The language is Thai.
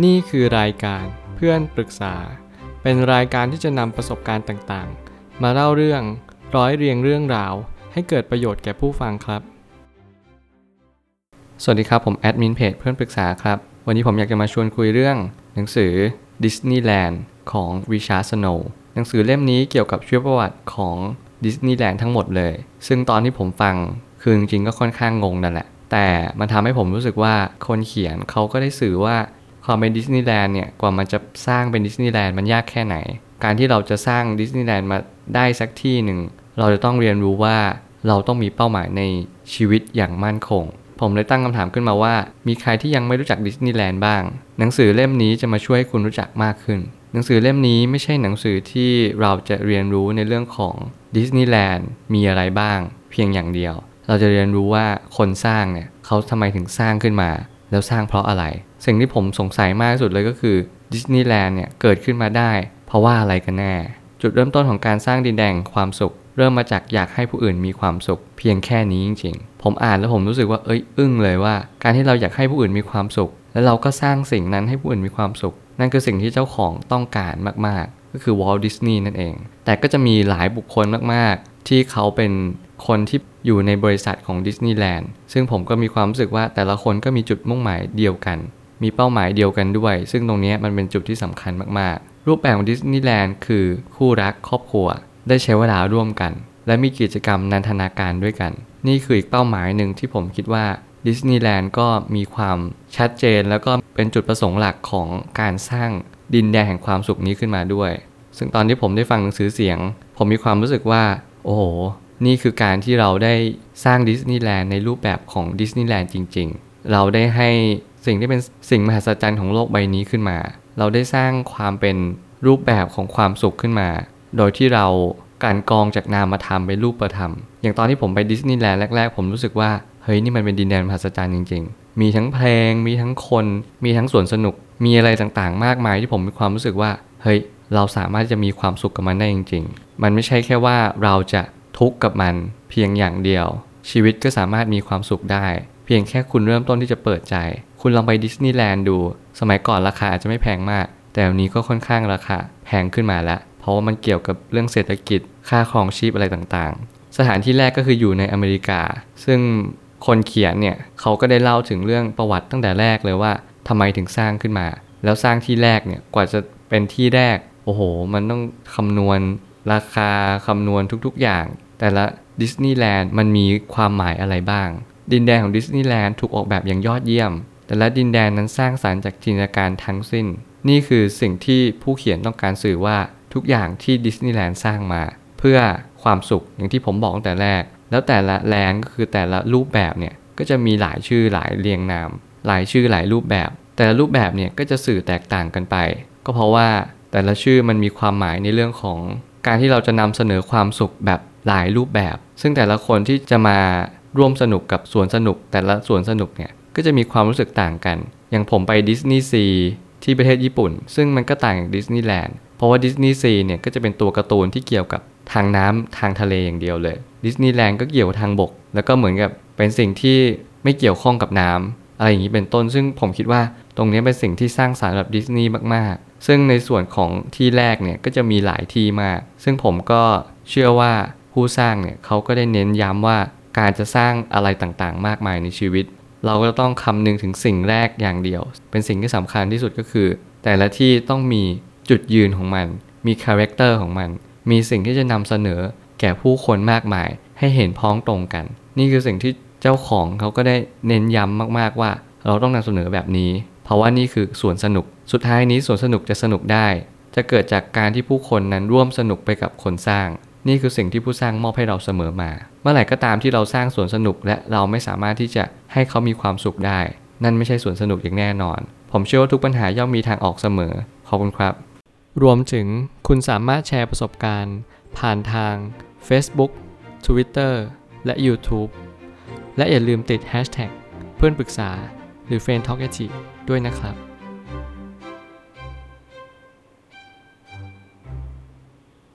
นี่คือรายการเพื่อนปรึกษา เป็นรายการที่จะนำประสบการณ์ต่างๆ มาเล่าเรื่องร้อยเรียงเรื่องราว ให้เกิดประโยชน์แก่ผู้ฟังครับ สวัสดีครับ ผมแอดมินเพจเพื่อนปรึกษาครับ วันนี้ผมอยากจะมาชวนคุยเรื่อง หนังสือ Disneyland ของ Richard Snow หนังสือเล่มนี้เกี่ยวกับชีวประวัติของดิสนีย์แลนด์ทั้งหมดเลย ซึ่งตอนที่ผมฟังคือจริงๆก็ค่อนข้างงงนั่นแหละ แต่มันทำให้ผมรู้สึกว่าคนเขียนเขาก็ได้สื่อว่า ความเป็นดิสนีย์แลนด์เนี่ยกว่ามันจะสร้างเป็นดิสนีย์แลนด์มันยากแค่ไหน การที่เราจะสร้างดิสนีย์แลนด์มาได้สักที่หนึ่ง เราจะต้องเรียนรู้ว่าเราต้องมีเป้าหมายในชีวิตอย่างมั่นคง ผมเลยตั้งคำถามขึ้นมาว่า มีใครที่ยังไม่รู้จักดิสนีย์แลนด์บ้าง หนังสือเล่มนี้จะมาช่วยให้คุณรู้จักมากขึ้น หนังสือเล่มนี้ไม่ใช่หนังสือที่เราจะเรียนรู้ในเรื่องของดิสนีย์แลนด์มีอะไรบ้าง เพียงอย่างเดียว เราจะเรียนรู้ว่าคนสร้างเนี่ยเขาทำไมถึงสร้างขึ้นมา แล้วสร้างเพราะอะไร สิ่งที่ผมสงสัยมากสุดเลยก็คือดิสนีย์แลนด์เนี่ยเกิดขึ้นมาได้ เพราะว่าอะไรกันแน่ จุดเริ่มต้นของการสร้างดินแดนความสุข เริ่มมาจากอยากให้ผู้อื่นมีความสุข เพียงแค่นี้จริง ๆ ผมอ่านแล้วผมรู้สึกว่าเอ้ยอึ้งเลยว่า การที่เราอยากให้ผู้อื่นมีความสุข แล้วเราก็สร้างสิ่งนั้นให้ผู้อื่นมีความสุข นั่นคือสิ่งที่เจ้าของต้องการมากๆ ก็คือวอลดิสนีย์นั่นเอง แต่ก็จะมีหลายบุคคลมากๆ ที่เขาเป็นคนที่อยู่ในบริษัทของดิสนีย์แลนด์ซึ่งผมก็มีความรู้สึกว่าแต่ละคนก็มีจุดมุ่งหมายเดียวกัน มีเป้าหมายเดียวกันด้วย ซึ่งตรงนี้มันเป็นจุดที่สำคัญมากๆ รูปแบบของดิสนีย์แลนด์คือคู่รักครอบครัว ได้ใช้เวลาร่วมกัน และมีกิจกรรมนันทนาการด้วยกัน นี่คืออีกเป้าหมายหนึ่งที่ผมคิดว่าดิสนีย์แลนด์ก็มีความชัดเจน แล้วก็เป็นจุดประสงค์หลักของการสร้างดินแดนแห่งความสุขนี้ขึ้นมาด้วย ซึ่งตอนที่ผมได้ฟังหนังสือเสียง ผมมีความรู้สึกว่า โอ้โห นี่คือการที่เราได้สร้างดิสนีย์แลนด์ในรูปแบบของดิสนีย์แลนด์จริง ๆ เราได้ให้ สิ่งที่เป็นสิ่งมหัศจรรย์ของโลกใบนี้ขึ้นมา เราได้สร้างความเป็นรูปแบบของความสุขขึ้นมา โดยที่เรากลั่นกรองจากนามธรรมไปรูปประธรรม อย่างตอนที่ผมไปดิสนีย์แลนด์แรกๆ ผมรู้สึกว่า เฮ้ย นี่มันเป็นดินแดนมหัศจรรย์จริง ๆ มีทั้งเพลง มีทั้งคน มีทั้งสวนสนุก มีอะไรต่างๆ มากมายที่ผมมีความรู้สึกว่า เฮ้ย เราสามารถจะมีความสุขกับมันได้จริง ๆ มันไม่ใช่แค่ว่าเราจะทุกข์กับมันเพียงอย่างเดียว ชีวิตก็สามารถมีความสุขได้ พียงแค่คุณเริ่มต้นที่จะเปิดใจ คุณลองไปดิสนีย์แลนด์ดู สมัยก่อนราคาอาจจะไม่แพงมาก แต่วันนี้ก็ค่อนข้างราคาแพงขึ้นมาแล้วเพราะว่ามันเกี่ยวกับเรื่องเศรษฐกิจค่าครองชีพอะไรต่างๆ สถานที่แรกก็คืออยู่ในอเมริกา ซึ่งคนเขียนเนี่ยเขาก็ได้เล่าถึงเรื่องประวัติตั้งแต่แรกเลยว่าทำไมถึงสร้างขึ้นมา แล้วสร้างที่แรกเนี่ยกว่าจะเป็นที่แรก โอ้โห มันต้องคำนวณราคาคำนวณทุกๆอย่าง แต่ละดิสนีย์แลนด์มันมีความหมายอะไรบ้าง ดินแดนของดิสนีย์แลนด์ถูกออกแบบอย่างยอดเยี่ยม แต่ละดินแดนนั้นสร้างสารรค์จากจินตนาการทั้งสิ้น นี่คือสิ่งที่ผู้เขียนต้องการสื่อว่าทุกอย่างที่ดิสนีย์แลนด์สร้างมา เพื่อความสุขอย่างที่ผมบอกตั้งแต่แรก แล้วแต่ละแลนด์ก็คือแต่ละรูปแบบเนี่ยก็จะมีหลายชื่อหลายเรียงนาม หลายชื่อหลายรูปแบบ แต่ละรูปแบบเนี่ยก็จะสื่อแตกต่างกันไป ก็เพราะว่าแต่ละชื่อมันมีความหมายในเรื่องของการที่เราจะนำเสนอความสุขแบบหลายรูปแบบ ซึ่งแต่ละคนที่จะมา ร่วมสนุกกับสวนสนุก แต่ละสวนสนุกเนี่ยก็จะมีความรู้สึกต่างกัน อย่างผมไปดิสนีย์ซีที่ประเทศญี่ปุ่น ซึ่งมันก็ต่างจากดิสนีย์แลนด์เพราะว่าดิสนีย์ซีเนี่ยก็จะเป็นตัวการ์ตูนที่เกี่ยวกับทางน้ำทางทะเลอย่างเดียวเลยดิสนีย์แลนด์ก็เกี่ยวทางบก แล้วก็เหมือนกับเป็นสิ่งที่ไม่เกี่ยวข้องกับน้ำอะไรอย่างนี้เป็นต้น ซึ่งผมคิดว่าตรงนี้เป็นสิ่งที่สร้างสรรค์แบบดิสนีย์มากๆ ซึ่งในส่วนของที่แรกเนี่ยก็จะมีหลายที่มาก ซึ่งผมก็เชื่อว่าผู้สร้างเนี่ยเขาก็ได้เน้นย้ำว่า การจะสร้างอะไรต่างๆ มากมายในชีวิต เราก็ต้องคำนึงถึงสิ่งแรกอย่างเดียว เป็นสิ่งที่สำคัญที่สุดก็คือ แต่ละที่ต้องมีจุดยืนของมัน มี character ของมัน มีสิ่งที่จะนำเสนอแก่ผู้คนมากมาย ให้เห็นพ้องตรงกัน นี่คือสิ่งที่เจ้าของเขาก็ได้เน้นย้ำมากๆว่า เราต้องนำเสนอแบบนี้ เพราะว่านี่คือสวนสนุก สุดท้ายนี้สวนสนุกจะสนุกได้ จะเกิดจากการที่ผู้คนนั้นร่วมสนุกไปกับคนสร้าง นี่คือสิ่งที่ผู้สร้างมอบให้เราเสมอมา เมื่อไหร่ก็ตามที่เราสร้างสวนสนุก และเราไม่สามารถที่จะให้เขามีความสุขได้ นั่นไม่ใช่สวนสนุกอย่างแน่นอน ผมเชื่อว่าทุกปัญหาย่อมมีทางออกเสมอ ขอบคุณครับ รวมถึงคุณสามารถแชร์ประสบการณ์ ผ่านทาง Facebook Twitter และ YouTube และอย่าลืมติด Hashtag เพื่อนปรึกษาหรือ f r ร e n d t a l k a ด้วยนะครับ